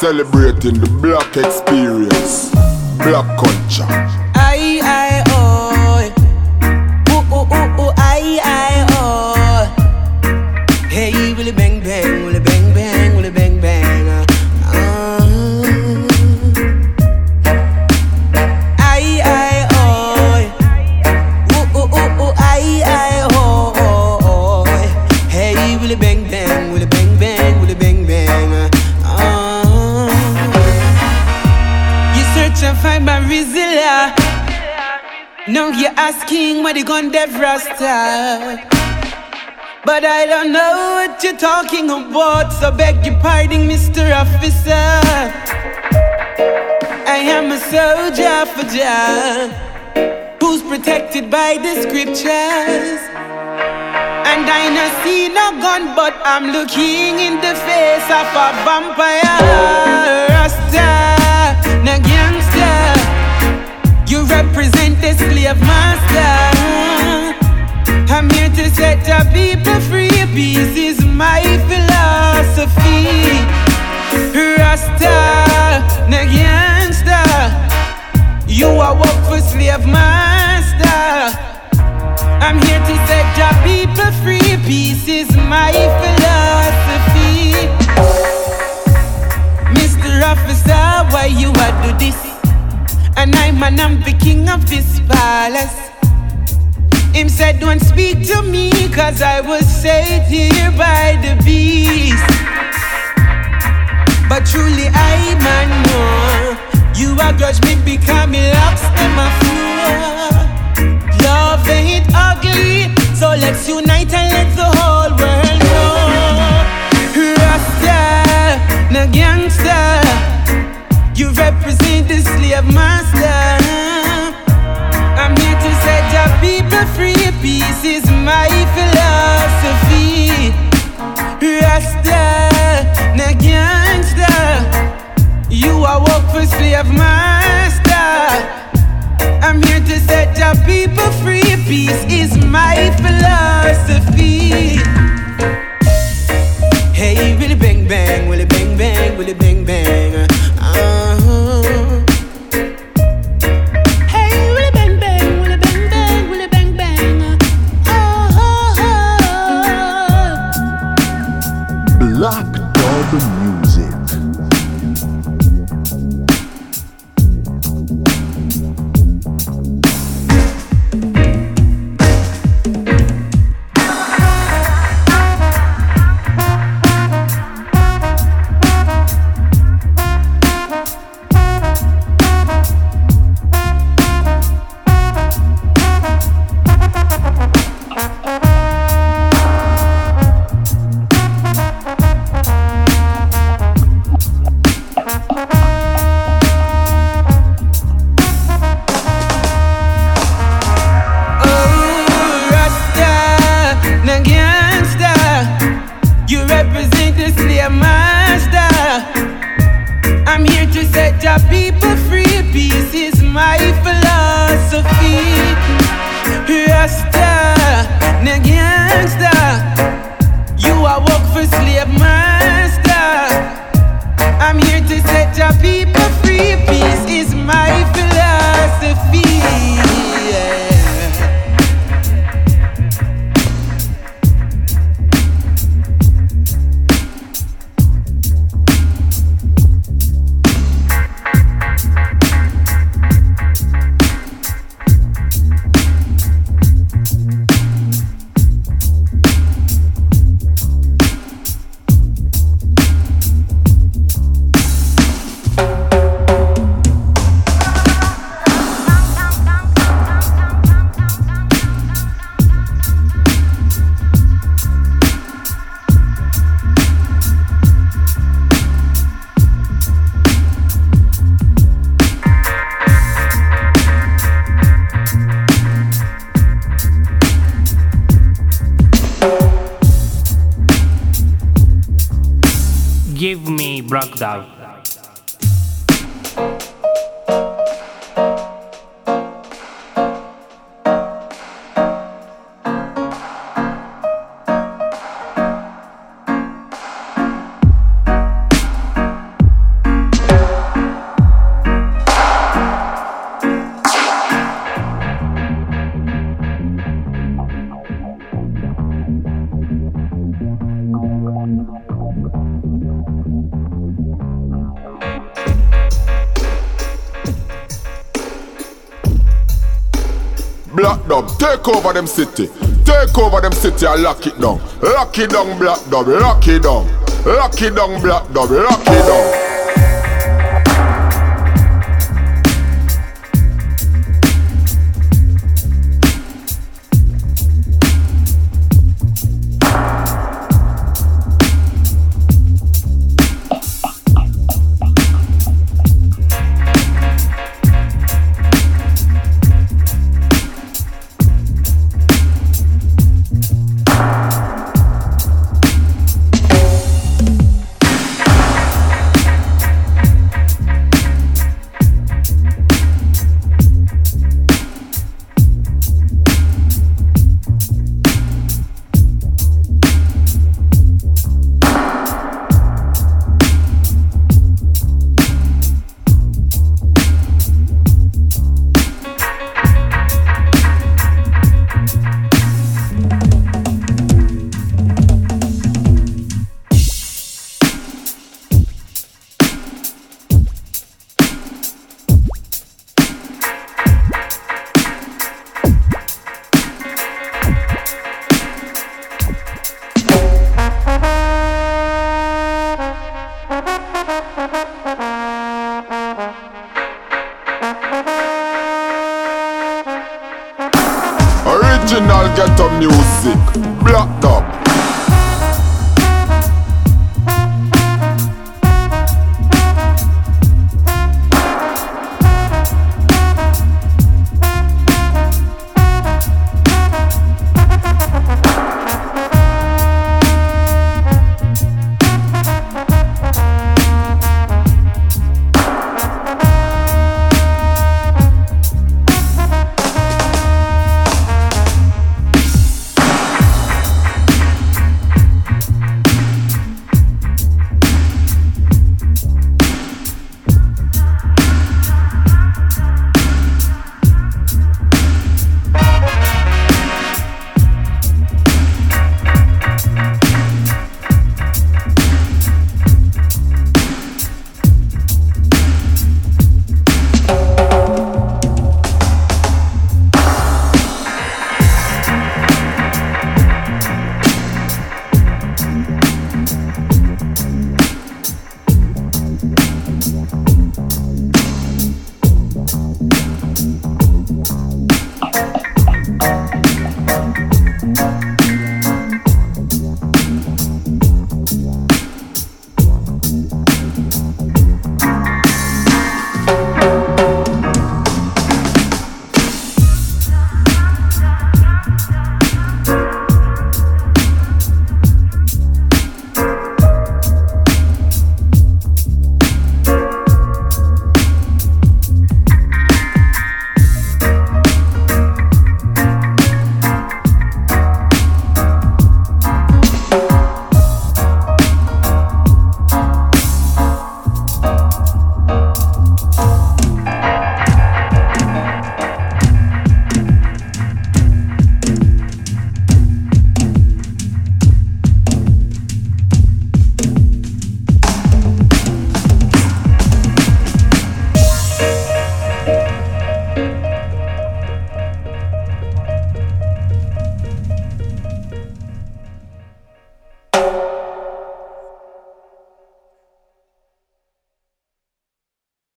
Celebrating the black experience, black culture. Now you're asking where the gun dev rasta. But I don't know what you're talking about, so beg your pardon, Mr. Officer. I am a soldier for Jah, who's protected by the scriptures. And I no see no gun, but I'm looking in the face of a vampire. Rasta, slave master. I'm here to set the people free. Peace is my philosophy. Rasta, no gangster. You are work for slave master. I'm here to set the people free. Peace is my philosophy. Mr. Officer, why you a do this? And I'm I'm the king of this palace. Him said, Don't speak to me, cause I was saved here by the beast. But truly, I man know you are grudge me becoming in my floor. Love ain't ugly, so let's unite and Peace is my philosophy. Rasta, no gangster. You are work for slave master. Set your people free. Give me Brock Black Dub, take over them city. Take over them city and lock it down. Lock it down, Black Dub, lock it down. Lock it down, Black Dub, lock it down.